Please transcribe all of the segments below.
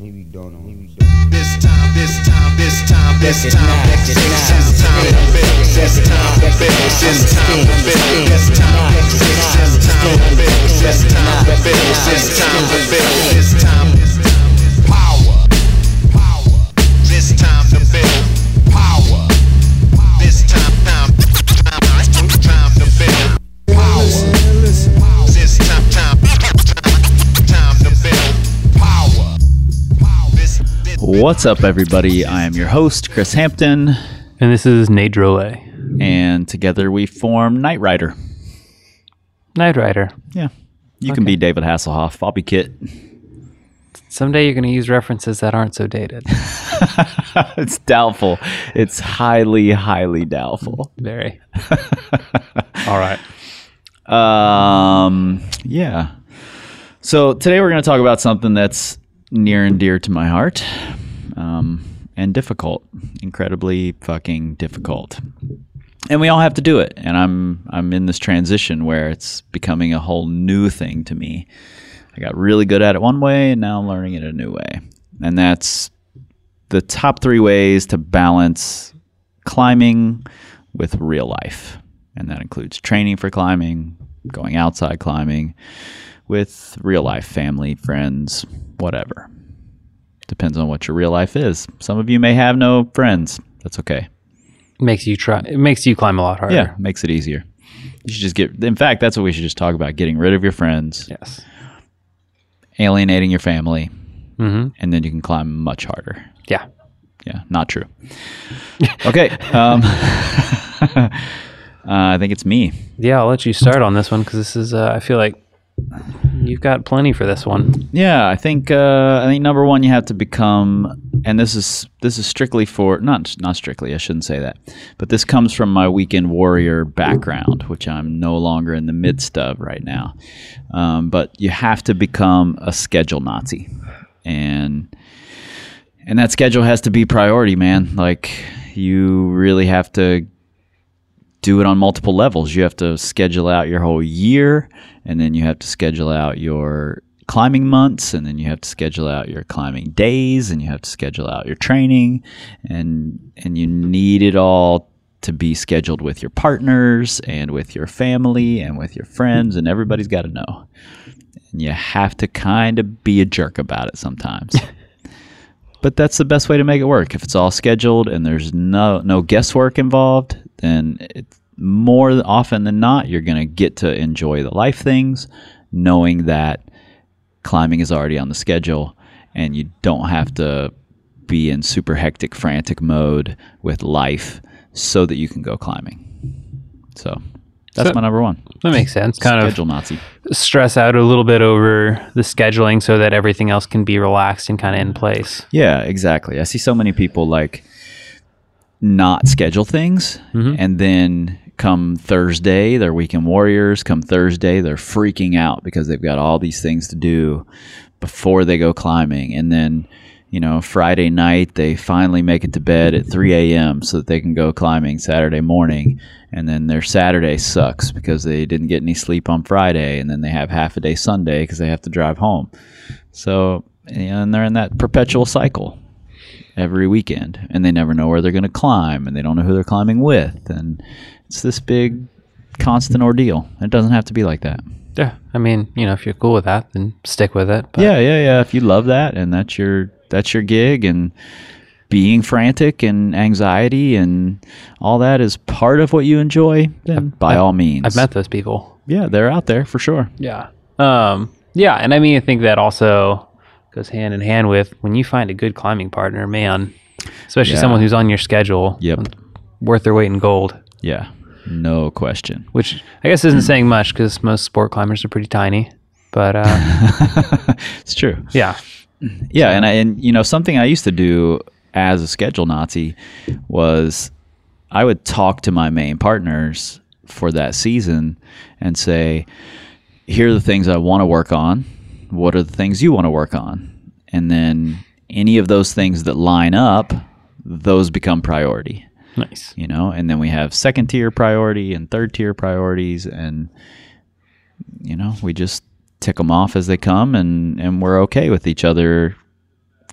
Maybe don't know. Maybe don't. This time, this time, this time, this This time, time, this this time, time, this time to build, this time to build, this time to build, this time, this time to build, this time to build, this time to build, this time, power, What's up, everybody? I am your host, Chris Hampton, And this is Nate Drolet, and together we form Knight Rider. Knight Rider. Yeah. You can be David Hasselhoff. I'll be KITT. Someday you're going to use references that aren't so dated. it's doubtful. It's highly, highly doubtful. Very. All right. Um, yeah. So today we're going to talk about something that's near and dear to my heart, um, and difficult, incredibly fucking difficult. And we all have to do it. And I'm I'm in this transition where it's becoming a whole new thing to me. I got really good at it one way, and now I'm learning it a new way. And that's the top three ways to balance climbing with real life. And that includes training for climbing, going outside climbing, with real life family, friends, whatever. Depends on what your real life is. Some of you may have no friends. That's okay. Makes you try. It makes you climb a lot harder. Yeah, makes it easier. You should just get, in fact, that's what we should just talk about getting rid of your friends, Yes. alienating your family, Mm-hmm. and then you can climb much harder. Yeah. Yeah, not true. Okay. Um, uh, I think it's me. Yeah. I'll let you start on this one because this is. Uh, I feel like you've got plenty for this one. Yeah, I think uh, I think number one, you have to become, and this is this is strictly for not not strictly. I shouldn't say that, but this comes from my weekend warrior background, which I'm no longer in the midst of right now. Um, but you have to become a schedule Nazi, and and that schedule has to be priority, man. Like you really have to do it on multiple levels. You have to schedule out your whole year, and then you have to schedule out your climbing months, and then you have to schedule out your climbing days, and you have to schedule out your training, and and you need it all to be scheduled with your partners and with your family and with your friends, and everybody's got to know. And you have to kind of be a jerk about it sometimes. but that's the best way to make it work. If it's all scheduled and there's no no guesswork involved, then it's more often than not you're going to get to enjoy the life things, knowing that climbing is already on the schedule, and you don't have to be in super hectic, frantic mode with life so that you can go climbing. So that's So- my number one. That makes sense. Kind Schedule Nazi. stress out a little bit over the scheduling so that everything else can be relaxed and kind of in place. Yeah, exactly. I see so many people like not schedule things mm-hmm. and then come Thursday, they're weekend warriors. Come Thursday, they're freaking out because they've got all these things to do before they go climbing. And then, you know, Friday night, they finally make it to bed at 3 a.m. so that they can go climbing Saturday morning. And then their Saturday sucks because they didn't get any sleep on Friday. And then they have half a day Sunday because they have to drive home. So, and they're in that perpetual cycle every weekend and they never know where they're going to climb and they don't know who they're climbing with and it's this big constant ordeal it doesn't have to be like that Yeah. I mean, you know, if you're cool with that, then stick with it. But yeah yeah yeah if you love that and that's your that's your gig and being frantic and anxiety and all that is part of what you enjoy then by all means I've met those people. yeah they're out there for sure Yeah. Um, yeah, and I mean, I think that also goes hand in hand with when you find a good climbing partner, man, especially Yeah. someone who's on your schedule. Yep. Worth their weight in gold, yeah no question which I guess isn't saying much because most sport climbers are pretty tiny. But uh, it's true yeah, Yeah, and I, and you know something I used to do as a schedule Nazi was I would talk to my main partners for that season and say, "Here are the things I want to work on. What are the things you want to work on?" And then any of those things that line up, those become priority nice. you know and then we have second tier priority and third tier priorities and you know we just tick them off as they come and and we're okay with each other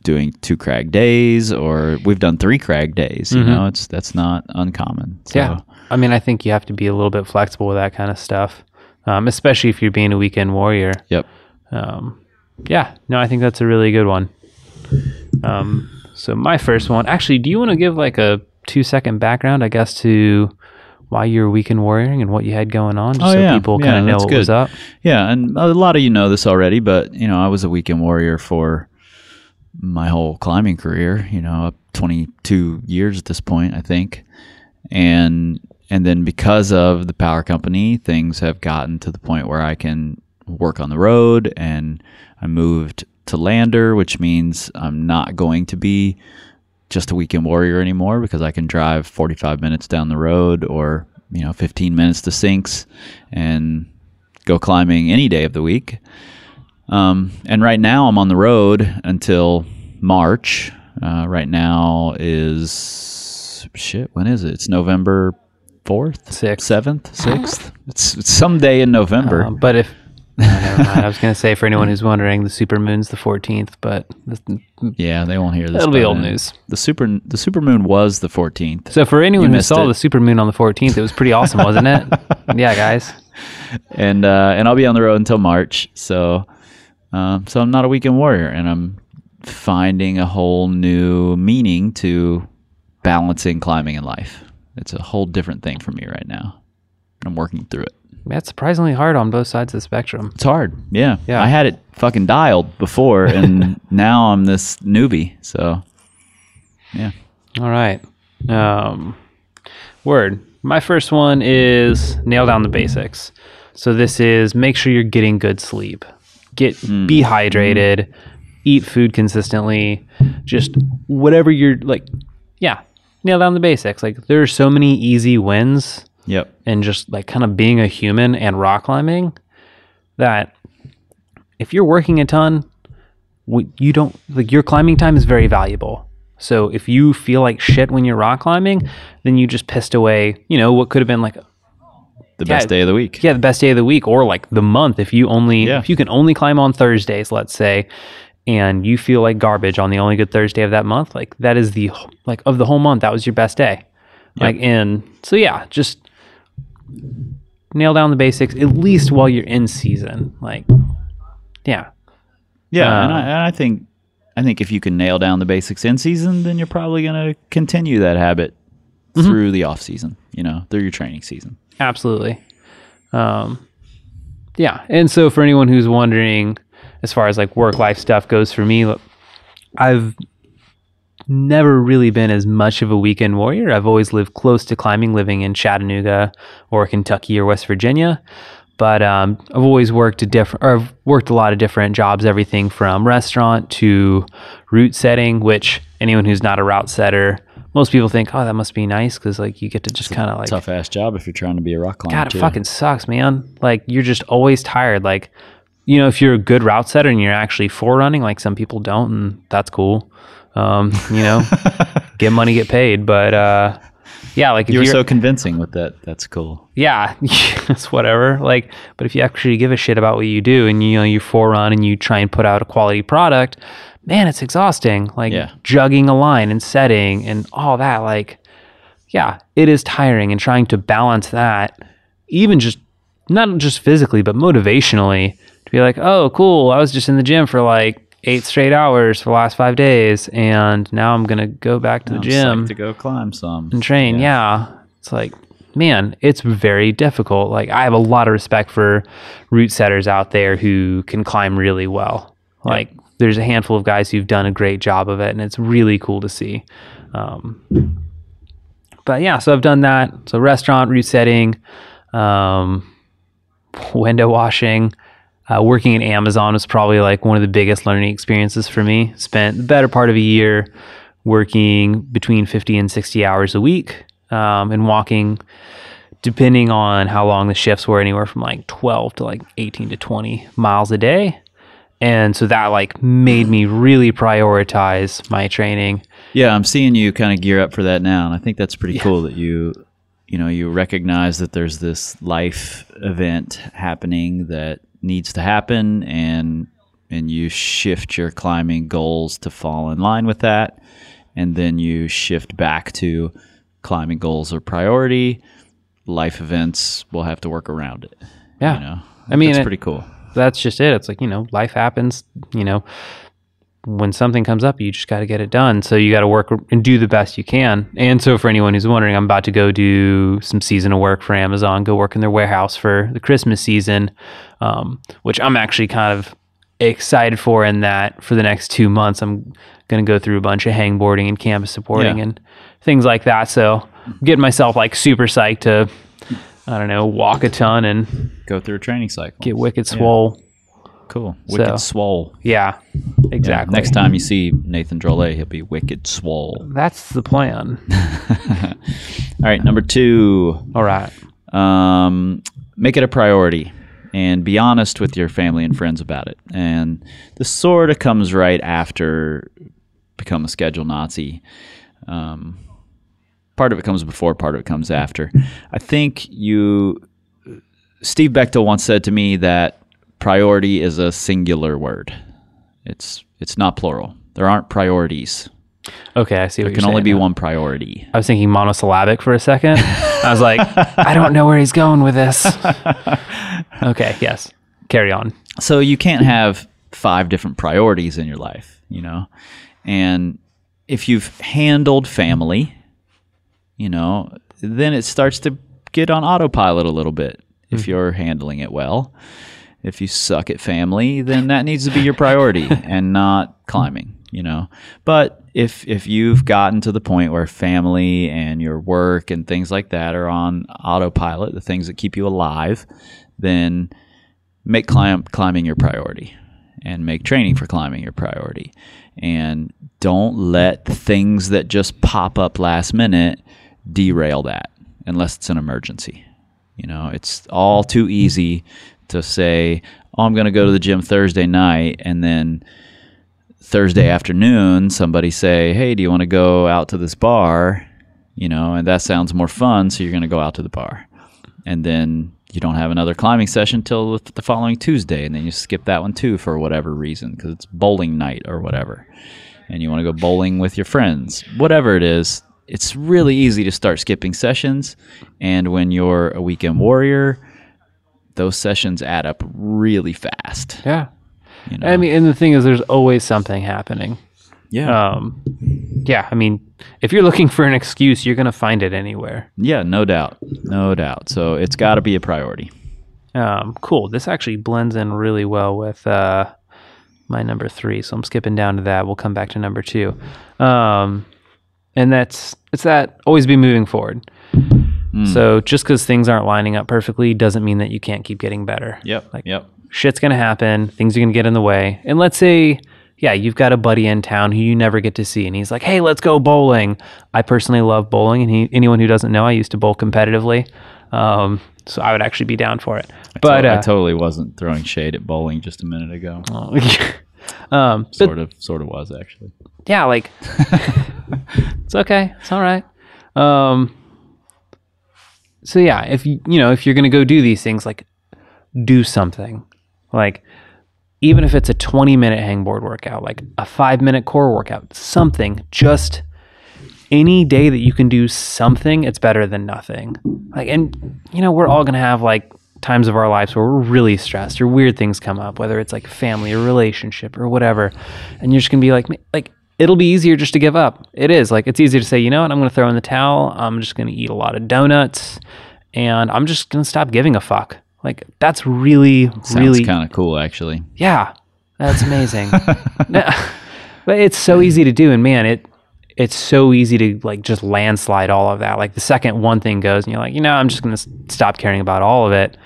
doing two crag days or we've done three crag days. You know, it's that's not uncommon. So, Yeah. I mean, I think you have to be a little bit flexible with that kind of stuff, um, especially if you're being a weekend warrior. Yep. Um, yeah, no, I think that's a really good one. Um, so my first one, actually, do you want to give like a two second background, I guess, to why you were weekend warrioring and what you had going on, just Oh, so yeah. people kind of know that's what was up? Yeah, and a lot of you know this already, but you know, I was a weekend warrior for my whole climbing career. You know, up 22 years at this point, I think, and and then because of the power company, things have gotten to the point where I can work on the road, and I moved to Lander, which means I'm not going to be just a weekend warrior anymore because I can drive 45 minutes down the road or you know 15 minutes to Sinks and go climbing any day of the week. Um, and right now I'm on the road until March. Uh, right now is shit. When is it? It's November fourth, Sixth. seventh, sixth. it's, it's someday in November. Um, but if no, never mind. I was going to say for anyone who's wondering, the super moon's the 14th, but this, yeah, they won't hear this. That'll be old then. news. The super the super moon was the 14th. so for anyone who saw it. the super moon on the 14th, it was pretty awesome, wasn't it? yeah, guys. and uh, and I'll be on the road until March. So, um, so I'm not a weekend warrior, and I'm finding a whole new meaning to balancing climbing in life. It's a whole different thing for me right now. I'm working through it. That's surprisingly hard on both sides of the spectrum. It's hard. Yeah. Yeah. I had it fucking dialed before, and now I'm this newbie. So, yeah. All right. Um, word. My first one is nail down the basics. So this is make sure you're getting good sleep. Get be hydrated, eat food consistently, just whatever you're like yeah, nail down the basics. Like there are so many easy wins Yep. and just like kind of being a human and rock climbing that if you're working a ton you don't like your climbing time is very valuable so if you feel like shit when you're rock climbing then you just pissed away you know what could have been like The best day of the week. yeah the best day of the week or like the month if you only Yeah. if you can only climb on thursdays let's say and you feel like garbage on the only good thursday of that month like that is the like of the whole month that was your best day like and so yeah just nail down the basics at least while you're in season like yeah Yeah, and, Uh, I, and I think I think if you can nail down the basics in season, then you're probably going to continue that habit Mm-hmm. through the off season. You know, through your training season. absolutely um yeah and so for anyone who's wondering as far as like work life stuff goes for me i've never really been as much of a weekend warrior i've always lived close to climbing living in chattanooga or kentucky or west virginia but um, I've always worked a different, or I've worked a lot of different jobs, everything from restaurant to route setting. Which anyone who's not a route setter, most people think, oh, that must be nice because like you get to just kind of like Tough ass job if you're trying to be a rock climber. God, it too. fucking sucks, man. Like you're just always tired. Like, you know, if you're a good route setter and you're actually forerunning, like some people don't, and that's cool. Um, you know, get money, get paid. But uh, yeah, like if You were you're so convincing with that. That's cool. yeah, it's whatever. Like, but if you actually give a shit about what you do and you know you forerun and you try and put out a quality product, man, it's exhausting. Like Yeah. jugging a line and setting and all that. Like, yeah, it is tiring and trying to balance that, even just not just physically but motivationally, to be like, oh, cool, I was just in the gym for like eight straight hours for the last five days, and now I'm gonna go back to the gym to go climb some and train. Yeah. It's like, man, it's very difficult. Like, I have a lot of respect for route setters out there who can climb really well. Like, there's a handful of guys who've done a great job of it, and it's really cool to see. Um, but yeah, so I've done that. So, restaurant, route setting, um, window washing. Uh, working at Amazon was probably like one of the biggest learning experiences for me. Spent the better part of a year working between 50 and 60 hours a week um, and walking, depending on how long the shifts were, anywhere from like 12 to like 18 to 20 miles a day. And so that like made me really prioritize my training. Yeah, I'm seeing you kind of gear up for that now, and I think that's pretty cool that you, you know, you recognize that there's this life event happening that needs to happen, and and you shift your climbing goals to fall in line with that, and then you shift back to climbing goals are priority. Life events will have to work around it. Yeah. You know, I mean, that's it- pretty cool. that's just it. It's like, you know, life happens, you know, when something comes up, you just got to get it done. So you got to work and do the best you can. And so for anyone who's wondering, I'm about to go do some seasonal work for Amazon, go work in their warehouse for the Christmas season, um, which I'm actually kind of excited for in that for the next two months, I'm going to go through a bunch of hangboarding and campus boarding Yeah. and things like that. So getting myself like super psyched to, I don't know, walk a ton and Go through a training cycle. get wicked swole. Cool. Wicked So- swole. Yeah, Yeah, exactly. Next time you see Nathan Drolet, he'll be wicked swole. That's the plan. All right, number two. All right. um, make it a priority and be honest with your family and friends about it. And this sort of comes right after become a schedule Nazi. Um, part of it comes before, part of it comes after. I think you, Steve Bechtel once said to me that priority is a singular word. It's it's not plural. There aren't priorities. Okay, I see what There can only be now. one priority. I was thinking monosyllabic for a second. I was like, I don't know where he's going with this. okay, yes. Carry on. so you can't have five different priorities in your life, you know. And if you've handled family, you know, then it starts to get on autopilot a little bit if mm-hmm. you're handling it well. If you suck at family, then that needs to be your priority and not climbing, you know. But if if you've gotten to the point where family and your work and things like that are on autopilot, the things that keep you alive, then make climb, climbing your priority and make training for climbing your priority. And don't let things that just pop up last minute derail that unless it's an emergency. You know, it's all too easy to say, oh, I'm going to go to the gym Thursday night and then Thursday afternoon somebody say, "Hey, do you want to go out to this bar?" You know, and that sounds more fun, so you're going to go out to the bar. And then you don't have another climbing session till the following Tuesday, and then you skip that one too for whatever reason because it's bowling night or whatever. And you want to go bowling with your friends, whatever it is. It's really easy to start skipping sessions, and when you're a weekend warrior, those sessions add up really fast. Yeah. You know? I mean, and the thing is, there's always something happening. yeah, Um, yeah, I mean, if you're looking for an excuse, you're going to find it anywhere. Yeah, no doubt. No doubt. So it's got to be a priority. Um, cool. This actually blends in really well with uh, my number three. So I'm skipping down to that. We'll come back to number two. Um, and that's it's that always be moving forward. So just because things aren't lining up perfectly doesn't mean that you can't keep getting better. Yep. Like yep. shit's gonna happen. Things are gonna get in the way. And let's say, yeah, you've got a buddy in town who you never get to see, and he's like, "Hey, let's go bowling." I personally love bowling, and he, anyone who doesn't know, I used to bowl competitively, um, so I would actually be down for it. But I uh, totally wasn't throwing shade at bowling just a minute ago. um, but Sort of, sort of was actually. yeah, like it's okay, it's all right. Um, so yeah, if you know if you're gonna go do these things, like do something, like even if it's a 20 minute hangboard workout, like a five minute core workout, something, just any day that you can do something, it's better than nothing. Like, and you know, we're all gonna have like times of our lives where we're really stressed or weird things come up, whether it's like family or relationship or whatever, and you're just gonna be like, like it'll be easier just to give up. It is like it's easier to say, you know what, I'm gonna throw in the towel. I'm just gonna eat a lot of donuts, and I'm just gonna stop giving a fuck. Like that's really, Sounds really kind of cool actually. yeah, that's amazing. No, but it's so easy to do, and man, it it's so easy to like just landslide all of that. Like the second one thing goes, and you're like, you know, I'm just gonna stop caring about all of it.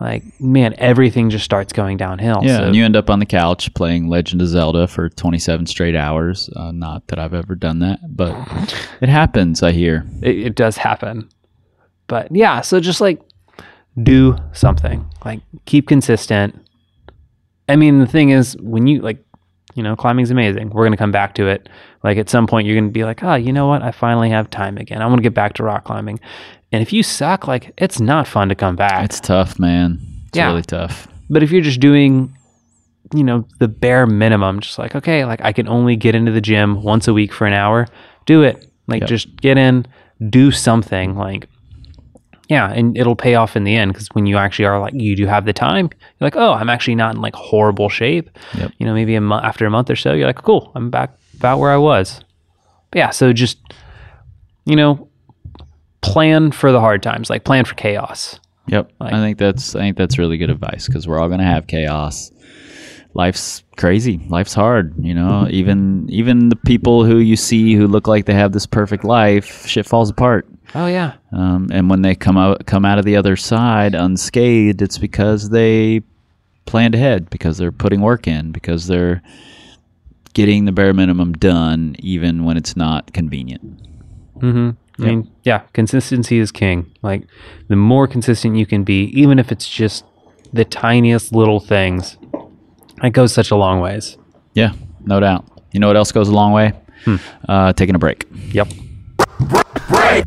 Like man, everything just starts going downhill. Yeah, So- and you end up on the couch playing Legend of Zelda for 27 straight hours. Uh, not that I've ever done that, but it happens. I hear. it, it does happen. But yeah, so just like do something, like keep consistent. I mean, the thing is, when you like, you know, climbing's amazing. We're gonna come back to it. Like at some point, you're gonna be like, oh, you know what? I finally have time again. I want to get back to rock climbing. And if you suck, like it's not fun to come back. It's tough, man. It's Yeah. really tough. But if you're just doing you know, the bare minimum. Just like, okay, like I can only get into the gym once a week for an hour. Do it. Like Yep. just get in, do something. Like, yeah, and it'll pay off in the end because when you actually are like, you do have the time, you're like, oh, I'm actually not in like horrible shape. Yep. You know, maybe a month after a month or so, you're like, cool, I'm back about where I was. But yeah, so just, you know, plan for the hard times, like plan for chaos. Yep. I think that's I think that's really good advice because we're all gonna have chaos. Life's crazy. Life's hard. You know, even even the people who you see who look like they have this perfect life, shit falls apart. Oh, yeah. Um, and when they come out come out of the other side unscathed, it's because they planned ahead, because they're putting work in, because they're getting the bare minimum done, even when it's not convenient. I mean, yeah, consistency is king. Like, the more consistent you can be, even if it's just the tiniest little things, it goes such a long ways. Yeah, no doubt. You know what else goes a long way? Uh, taking a break. Yep. Break.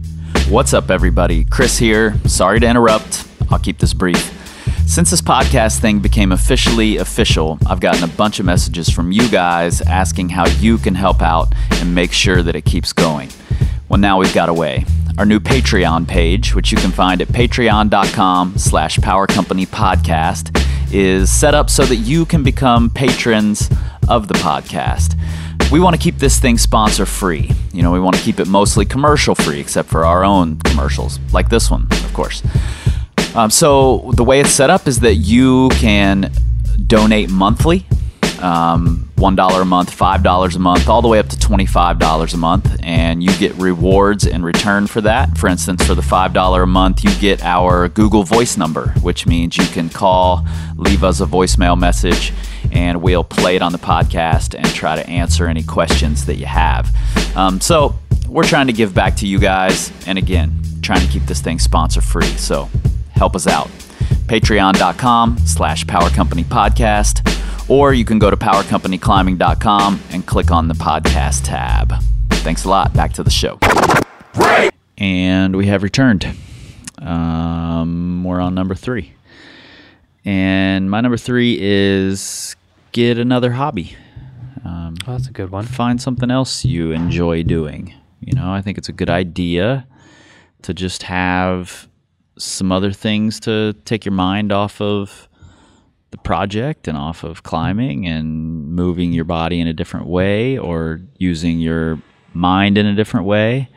What's up, everybody? Chris here. Sorry to interrupt. I'll keep this brief. Since this podcast thing became officially official, I've gotten a bunch of messages from you guys asking how you can help out and make sure that it keeps going. Well, now we've got a way. Our new Patreon page, which you can find at patreon.com slash power company podcast, is set up so that you can become patrons of the podcast we want to keep this thing sponsor free. You know, we want to keep it mostly commercial free, except for our own commercials, like this one, of course. Um, so the way it's set up is that you can donate monthly, um, one dollar a month, five dollars a month, all the way up to twenty-five dollars a month, and you get rewards in return for that. For instance, for the five dollar a month, you get our Google Voice number, which means you can call, leave us a voicemail message, and we'll play it on the podcast and try to answer any questions that you have. Um, so we're trying to give back to you guys, and again, trying to keep this thing sponsor free. So help us out. Patreon.com slash Power Company Podcast, or you can go to powercompanyclimbing.com and click on the podcast tab. Thanks a lot. Back to the show. And we have returned. Um, we're on number three. And my number three is get another hobby. Oh, that's a good one. Find something else you enjoy doing. You know, I think it's a good idea to just have some other things to take your mind off of the project and off of climbing and moving your body in a different way or using your mind in a different way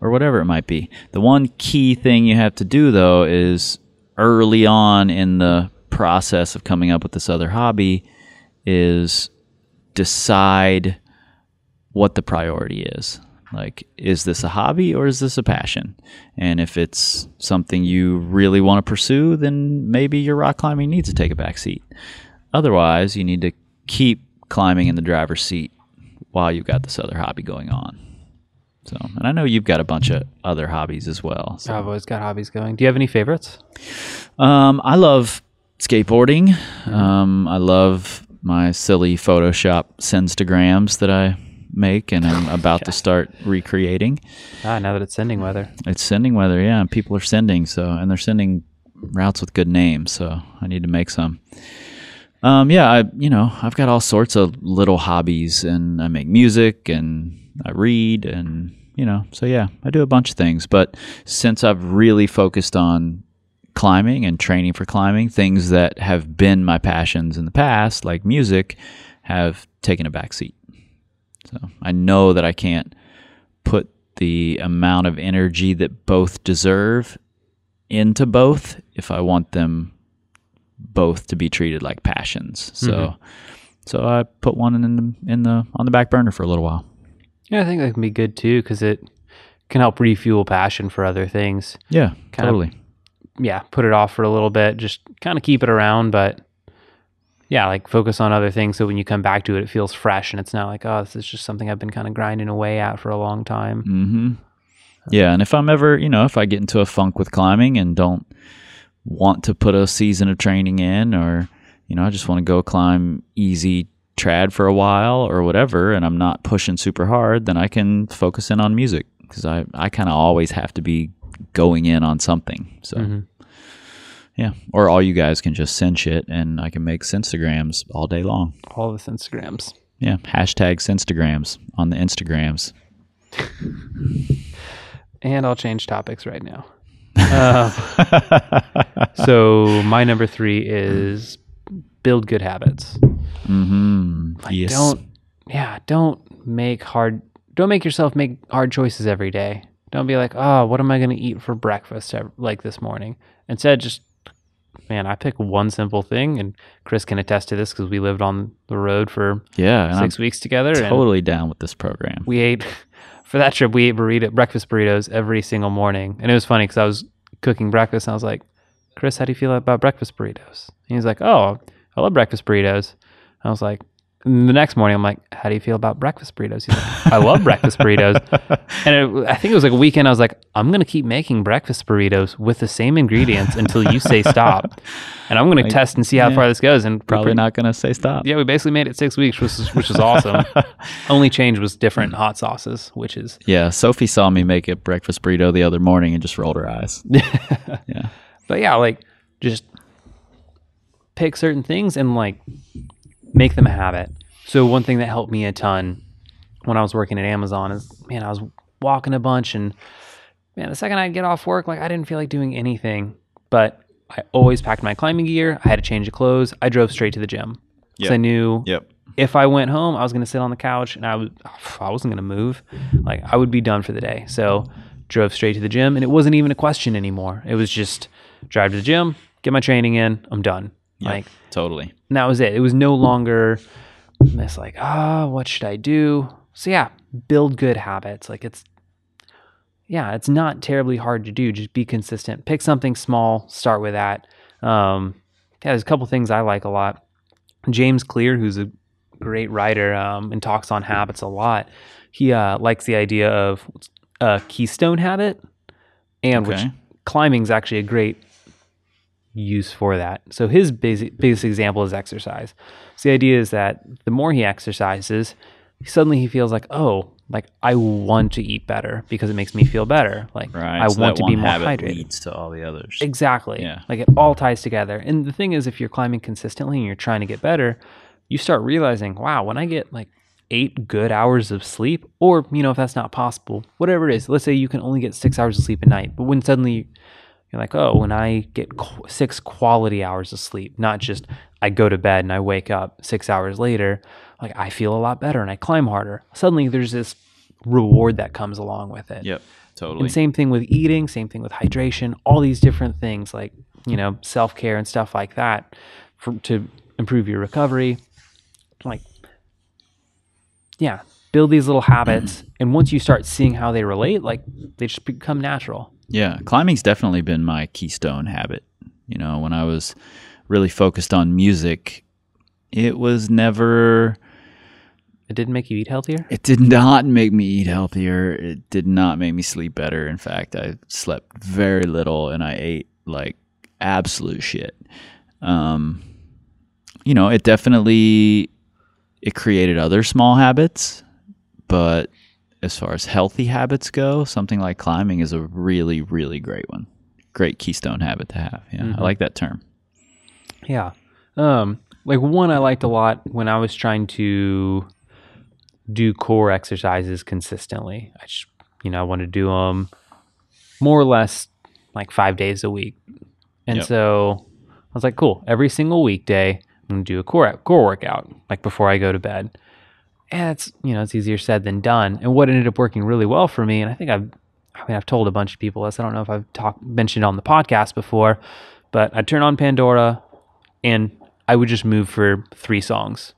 or whatever it might be. The one key thing you have to do though is early on in the process of coming up with this other hobby is decide what the priority is. Like, is this a hobby or is this a passion? And if it's something you really want to pursue, then maybe your rock climbing needs to take a back seat. Otherwise, you need to keep climbing in the driver's seat while you've got this other hobby going on. So, and I know you've got a bunch of other hobbies as well. So. I've always got hobbies going. Do you have any favorites? Um, I love skateboarding. Um, I love my silly Photoshop Senstagrams that I make and I'm about to start recreating. Ah, now that it's sending weather. It's sending weather, yeah. People are sending, so and they're sending routes with good names, so I need to make some. Um, yeah, I you know I've got all sorts of little hobbies, and I make music and I read, and you know, so yeah, I do a bunch of things. But since I've really focused on climbing and training for climbing, things that have been my passions in the past, like music, have taken a back seat. So I know that I can't put the amount of energy that both deserve into both if I want them both to be treated like passions. So mm-hmm. so I put one in the in the on the back burner for a little while. Yeah, I think that can be good too because it can help refuel passion for other things. Yeah, Kind of- totally. Yeah, put it off for a little bit, just kind of keep it around, but yeah, like focus on other things so when you come back to it, it feels fresh and it's not like, oh, this is just something I've been kind of grinding away at for a long time. Mm-hmm. Yeah, and if I'm ever, you know, if I get into a funk with climbing and don't want to put a season of training in, or you know, I just want to go climb easy trad for a while or whatever, and I'm not pushing super hard, then I can focus in on music because I I kind of always have to be going in on something. So. Yeah. Or all you guys can just send shit and I can make Instagrams all day long. All this Instagrams. Yeah. Hashtag Instagrams on the Instagrams. And I'll change topics right now. Uh, so my number three is build good habits. Mm-hmm. Like yes. don't yeah, don't make hard don't make yourself make hard choices every day. Don't be like, "Oh, what am I going to eat for breakfast like this morning?" Instead just man, I pick one simple thing and Chris can attest to this cuz we lived on the road for Yeah. And 6 weeks together and totally down with this program. we ate for that trip we ate burrito breakfast burritos every single morning and it was funny because i was cooking breakfast and i was like chris how do you feel about breakfast burritos and he's like oh i love breakfast burritos i was like and the next morning i'm like how do you feel about breakfast burritos he's like i love breakfast burritos and it, i think it was like a weekend i was like i'm going to keep making breakfast burritos with the same ingredients until you say stop and i'm going to test and see how yeah. far this goes and Probably pretty- not going to say stop. yeah, we basically made it six weeks, which is which is awesome. Only change was different hot sauces, which is Yeah. Sophie saw me make a breakfast burrito the other morning and just rolled her eyes. yeah. but yeah, like just pick certain things and like make them a habit. So one thing that helped me a ton when I was working at Amazon is man, I was walking a bunch and man, the second I'd get off work, like I didn't feel like doing anything. But I always packed my climbing gear. I had to change of clothes. I drove straight to the gym. Because Yep. I knew Yep. if I went home, I was going to sit on the couch and I was I wasn't going to move. Like I would be done for the day. So drove straight to the gym and it wasn't even a question anymore. It was just drive to the gym, get my training in, I'm done. Like Totally. and that was it. It was no longer this like, ah, what should I do? So yeah, build good habits. Like it's yeah, it's not terribly hard to do. Just be consistent. Pick something small, start with that. Um, yeah, there's a couple things I like a lot. James Clear, who's a great writer um, and talks on habits a lot, he uh, likes the idea of a keystone habit, and which Okay. climbing is actually a great use for that. So his basic biggest example is exercise. So the idea is that the more he exercises, suddenly he feels like, oh, like I want to eat better because it makes me feel better. Like Right. I so want to be more hydrated. leads to all the others. Exactly. Yeah. Like it all ties together. And the thing is, if you're climbing consistently and you're trying to get better, you start realizing, wow, when I get like eight good hours of sleep, or, you know, if that's not possible, whatever it is, let's say you can only get six hours of sleep a night, but when suddenly you're like, oh, when I get qu- six quality hours of sleep, not just I go to bed and I wake up six hours later, like I feel a lot better and I climb harder. Suddenly there's this reward that comes along with it. Yep. Totally. And same thing with eating, same thing with hydration, all these different things like, you know, self care and stuff like that for, to improve your recovery. Like, yeah, build these little habits. and once you start seeing how they relate, like, they just become natural. Yeah, climbing's definitely been my keystone habit. You know, when I was really focused on music, it was never It didn't make you eat healthier. it did not make me eat healthier. It did not make me sleep better. In fact, I slept very little and I ate like absolute shit. Um, you know, it definitely it created other small habits, but as far as healthy habits go, something like climbing is a really, really great one. Great keystone habit to have. Yeah, I like that term. Yeah. Um, like one I liked a lot when I was trying to do core exercises consistently. I just, you know, I wanted to do them more or less like five days a week. And Yep. so I was like, cool, every single weekday, I'm going to do a core, core workout, like before I go to bed. And it's, you know, it's easier said than done. And what ended up working really well for me, and I think I've, I mean, I've told a bunch of people this. I don't know if I've talked, mentioned on the podcast before, but I'd turn on Pandora and I would just move for three songs.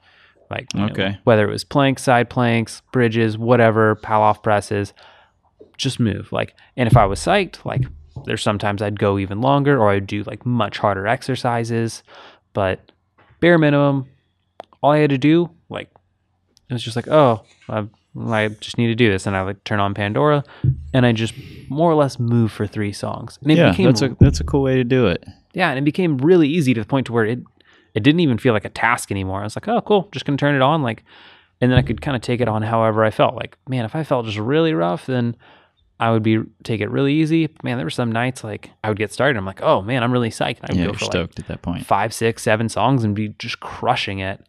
Like, you know, Okay. whether it was planks, side planks, bridges, whatever, Pallof presses, just move. Like, and if I was psyched, like, there's sometimes I'd go even longer or I'd do like much harder exercises. But bare minimum, all I had to do, like, it was just like, oh, I, I just need to do this. And I like turn on Pandora and I just more or less move for three songs. And it Yeah, became that's a that's a cool way to do it. yeah, and it became really easy to the point to where it it didn't even feel like a task anymore. I was like, oh, cool, just gonna turn it on, like, and then I could kind of take it on however I felt. Like, man, if I felt just really rough, then I would be take it really easy. Man, there were some nights like I would get started. I'm like, oh man, I'm really psyched. I would Yeah, go you're like stoked at that point. five, six, seven songs and be just crushing it.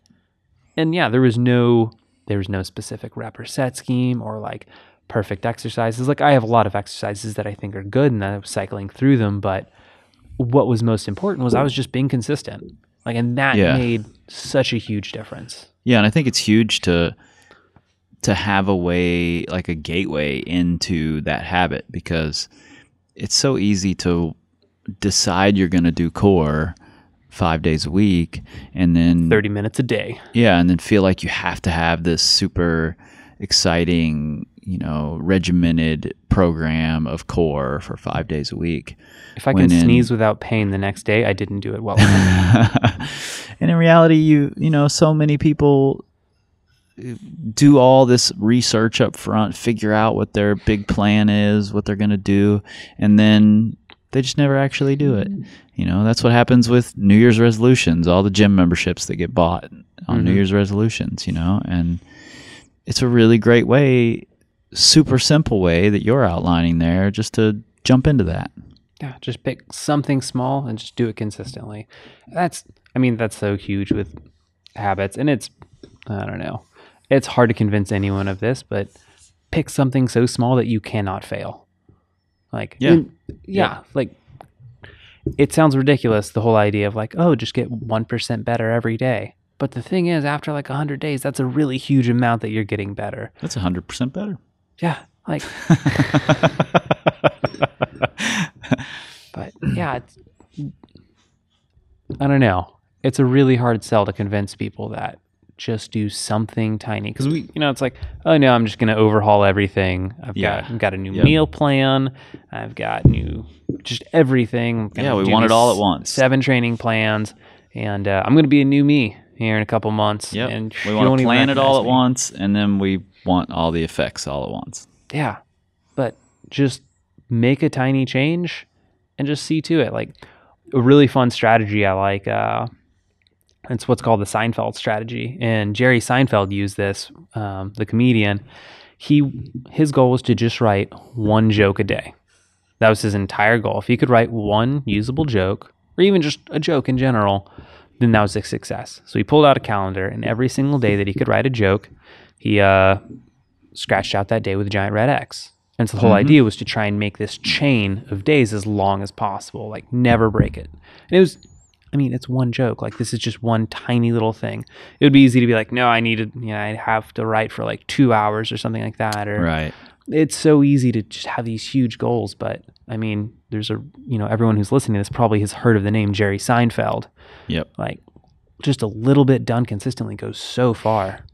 And yeah, there was no there was no specific rep or set scheme or like perfect exercises. Like I have a lot of exercises that I think are good and I was cycling through them, but what was most important was I was just being consistent. Like and that Yeah. made such a huge difference. Yeah, and I think it's huge to to have a way like a gateway into that habit because it's so easy to decide you're going to do core 5 days a week and then 30 minutes a day. yeah, and then feel like you have to have this super exciting, you know, regimented program of core for 5 days a week. If I can in- sneeze without pain the next day, I didn't do it well and in reality you you know so many people uh, do all this research up front figure out what their big plan is what they're going to do and then they just never actually do it mm-hmm. you know that's what happens with new year's resolutions all the gym memberships that get bought on new mm-hmm. year's resolutions you know and it's a really great way super simple way that you're outlining there just to jump into that Yeah, just pick something small and just do it consistently. That's, I mean, that's so huge with habits. And it's, I don't know, it's hard to convince anyone of this, but pick something so small that you cannot fail. Like, Yeah. And- yeah, like it sounds ridiculous, the whole idea of like, oh, just get 1% better every day. But the thing is, after like 100 days, that's a really huge amount that you're getting better. that's 100% better Yeah. Like, but yeah, it's, I don't know. It's a really hard sell to convince people that just do something tiny because we, you know, it's like, oh no, I'm just going to overhaul everything. I've Yeah. got, I've got a new Yep. meal plan. I've got new, just everything. Yeah, we want it all at once. Seven training plans, and uh, I'm going to be a new me here in a couple months. yeah and we want to plan it all at me. once, and then we want all the effects all at once. Yeah. But just make a tiny change and just see to it. Like a really fun strategy I like uh it's what's called the Seinfeld strategy. And Jerry Seinfeld used this, um, the comedian. He his goal was to just write one joke a day. That was his entire goal. If he could write one usable joke, or even just a joke in general, then that was a success. So he pulled out a calendar, and every single day that he could write a joke, he uh, scratched out that day with a giant red X. And so the whole idea was to try and make this chain of days as long as possible, like never break it. And it was, I mean, it's one joke. Like this is just one tiny little thing. It would be easy to be like, no, I need to, you know, I have to write for like two hours or something like that. Or Right. it's so easy to just have these huge goals. But I mean, there's a, you know, everyone who's listening to this probably has heard of the name Jerry Seinfeld. Yep. Like just a little bit done consistently goes so far.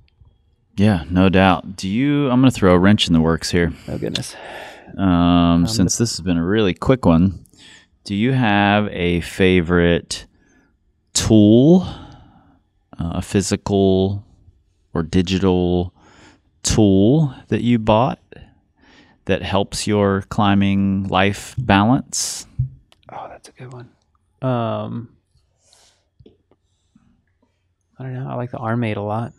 Yeah, no doubt. Do you? I'm going to throw a wrench in the works here. Oh goodness. Um, since this has been a really quick one, do you have a favorite tool, uh, a physical or digital tool that you bought that helps your climbing life balance? Oh, that's a good one. Um, I don't know. I like the Armaid a lot.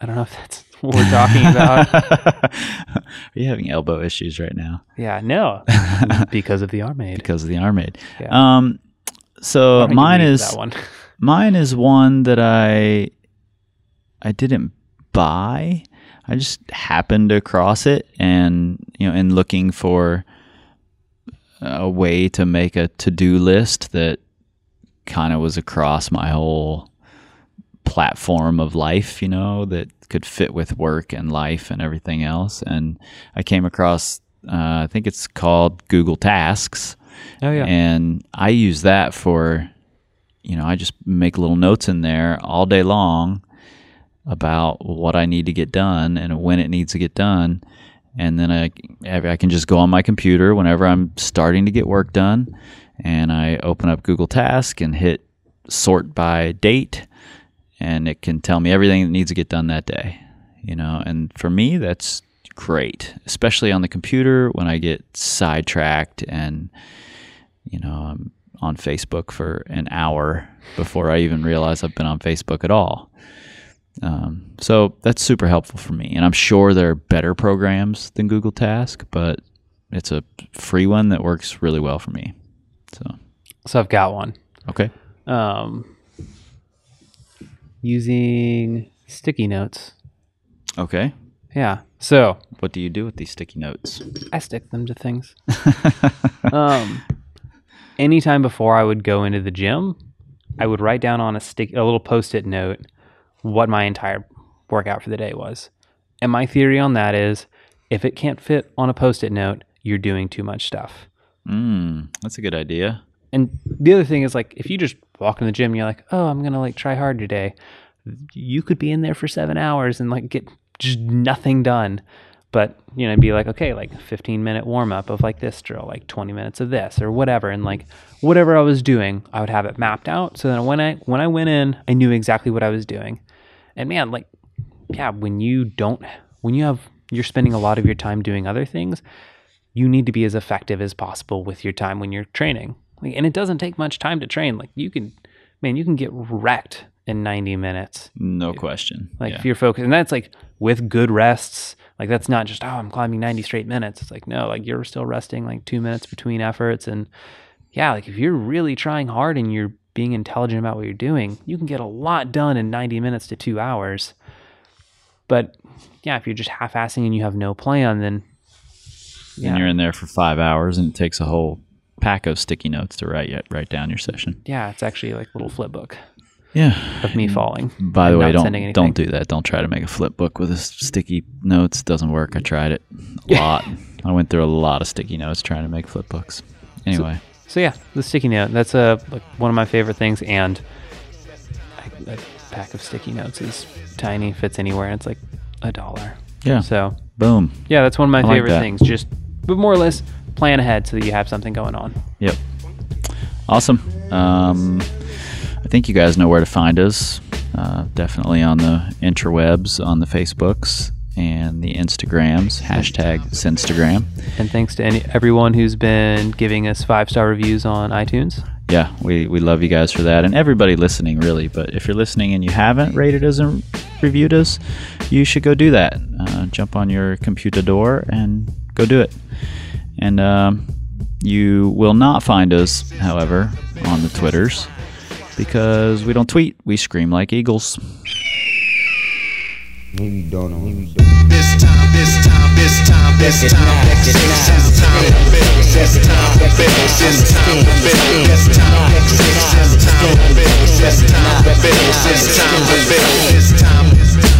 I don't know if that's what we're talking about. Are you having elbow issues right now yeah, no, because of the Armaid. because of the Armaid? Yeah. Um, so Why don't you mine is that one. Mine is one that I I didn't buy. I just happened across it and you know in looking for a way to make a to-do list that kind of was across my whole platform of life, you know, that could fit with work and life and everything else. And I came across, uh, I think it's called Google Tasks. Oh yeah. And I use that for, you know, I just make little notes in there all day long about what I need to get done and when it needs to get done. And then I, I can just go on my computer whenever I'm starting to get work done and I open up Google Task and hit sort by date and it can tell me everything that needs to get done that day. You know, and for me that's great, especially on the computer when I get sidetracked and you know, I'm on Facebook for an hour before I even realize I've been on Facebook at all. Um, so that's super helpful for me. And I'm sure there are better programs than Google Task, but it's a free one that works really well for me. So So I've got one. okay, Um, using sticky notes. okay. Yeah. So What do you do with these sticky notes? I stick them to things. um, anytime before I would go into the gym, I would write down on a stick a little post-it note what my entire workout for the day was. And my theory on that is if it can't fit on a post-it note, you're doing too much stuff. Mm, that's a good idea. And the other thing is like if you just walk in the gym and you're like, "Oh, I'm going to like try hard today." You could be in there for 7 hours and like get just nothing done. But, you know, be like, "Okay, like 15 minute warm up of like this drill, like 20 minutes of this or whatever." And like whatever I was doing, I would have it mapped out so then when I when I went in, I knew exactly what I was doing. And man, like yeah, when you don't when you have you're spending a lot of your time doing other things, you need to be as effective as possible with your time when you're training. Like, and it doesn't take much time to train. Like you can, man, you can get wrecked in 90 minutes. No question. Like yeah. if you're focused, and that's like with good rests. Like that's not just oh I'm climbing 90 straight minutes. It's like no, like you're still resting like two minutes between efforts, and yeah, like if you're really trying hard and you're being intelligent about what you're doing, you can get a lot done in 90 minutes to two hours. But yeah, if you're just half-assing and you have no plan, then and you're in there for five hours, and it takes a whole pack of sticky notes to write yet write down your session. yeah, it's actually like a little flip book Yeah. of me falling. By the way, don't don't do that. Don't try to make a flip book with a sticky notes. Doesn't work. I tried it a lot. I went through a lot of sticky notes trying to make flip books. Anyway, So yeah, the sticky note. That's a like one of my favorite things, and a, a pack of sticky notes is tiny, fits anywhere, and it's like a dollar. yeah. So Boom. yeah, that's one of my I favorite that. things. Just but more or less plan ahead so that you have something going on. Yep. Awesome. Um, think you guys know where to find us. Uh, definitely on the interwebs, on the Facebooks and the Instagrams. Hashtag Sinstagram. And thanks to any, everyone who's been giving us five star reviews on iTunes. Yeah, we, we love you guys for that, and everybody listening, really. But if you're listening and you haven't rated us and reviewed us, you should go do that. Uh, jump on your computer door and go do it. And um, you will not find us, however, on the Twitters because we don't tweet. We scream like eagles. We don't know. We don't. This time, this time, this time, this time, this time to build, this time to build, this time to build, this time, this time to build, this time to build, this time to build, this time.